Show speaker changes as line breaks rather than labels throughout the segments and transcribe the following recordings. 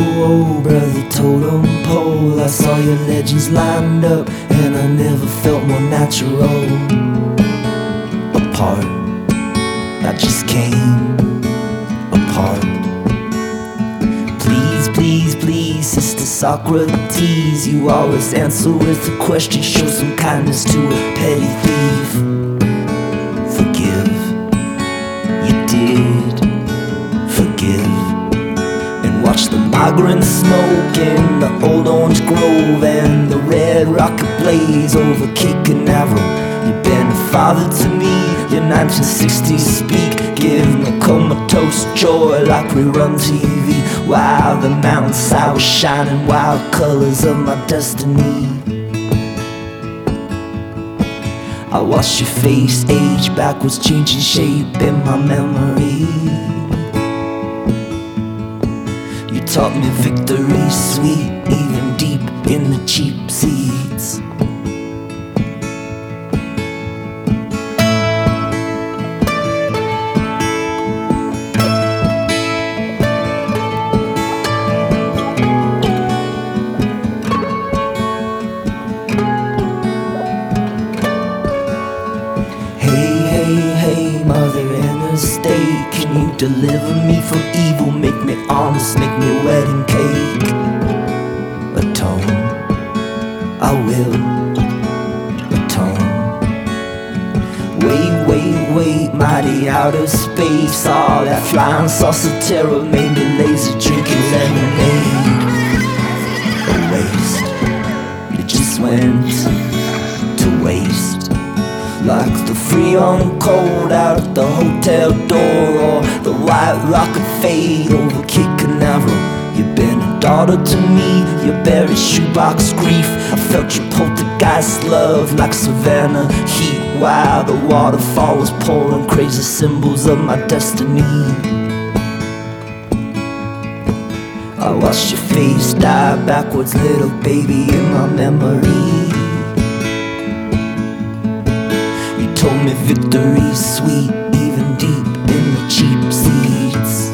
whoa, brother totem pole. I saw your legends lined up, and I never felt more natural. Apart, I just came apart. Please, please, please, Sister Socrates, you always answer with a question. Show some kindness to a petty thief. Forgive, you did the smoke in the old orange grove and the red rocket blaze over Cape Canaveral. You've been a father to me, your 1960s speak, give me comatose joy like we rerun TV. While the mountainside was shining wild colors of my destiny. I watch your face age backwards, changing shape in my memory. Taught me victory sweet, even deep in the cheap seats. Hey, hey, hey, mother in the state, can you deliver me from evil? Make me honest, make me wedding cake. Atone, I will atone. Wait, wait, wait, mighty outer space. All that flying saucer terror made me lazy Like the free on cold out at the hotel door Or the white rocket fade over Cape Canaveral You've been a daughter to me, your buried shoebox grief. I felt your poltergeist love like Savannah heat. While the waterfall was pouring crazy symbols of my destiny. I watched your face die backwards, little baby, in my memory told me victory's sweet, even deep in the cheap seats.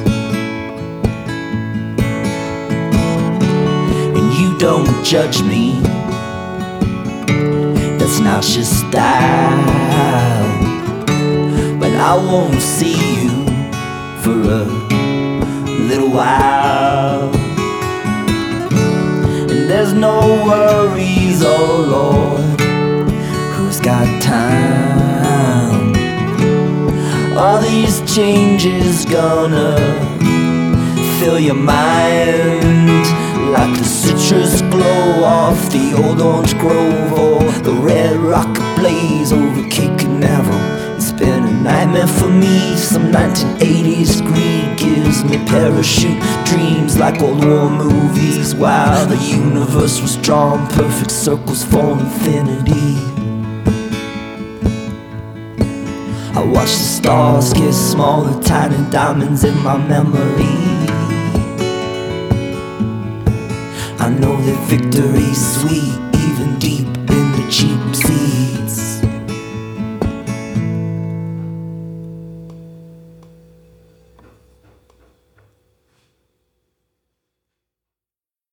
And you don't judge me, that's not your style. But I won't see you for a little while. And there's no worries, oh Lord who's got time? All these changes gonna fill your mind like the citrus glow off the old orange grove or the red rocket blaze over Cape Canaveral. It's been a nightmare for me. Some 1980s greed gives me parachute dreams like old war movies. While the universe was drawn perfect circles for infinity. I watch the stars get smaller, tiny diamonds in my memory. I know that victory's sweet, even deep in the cheap sea.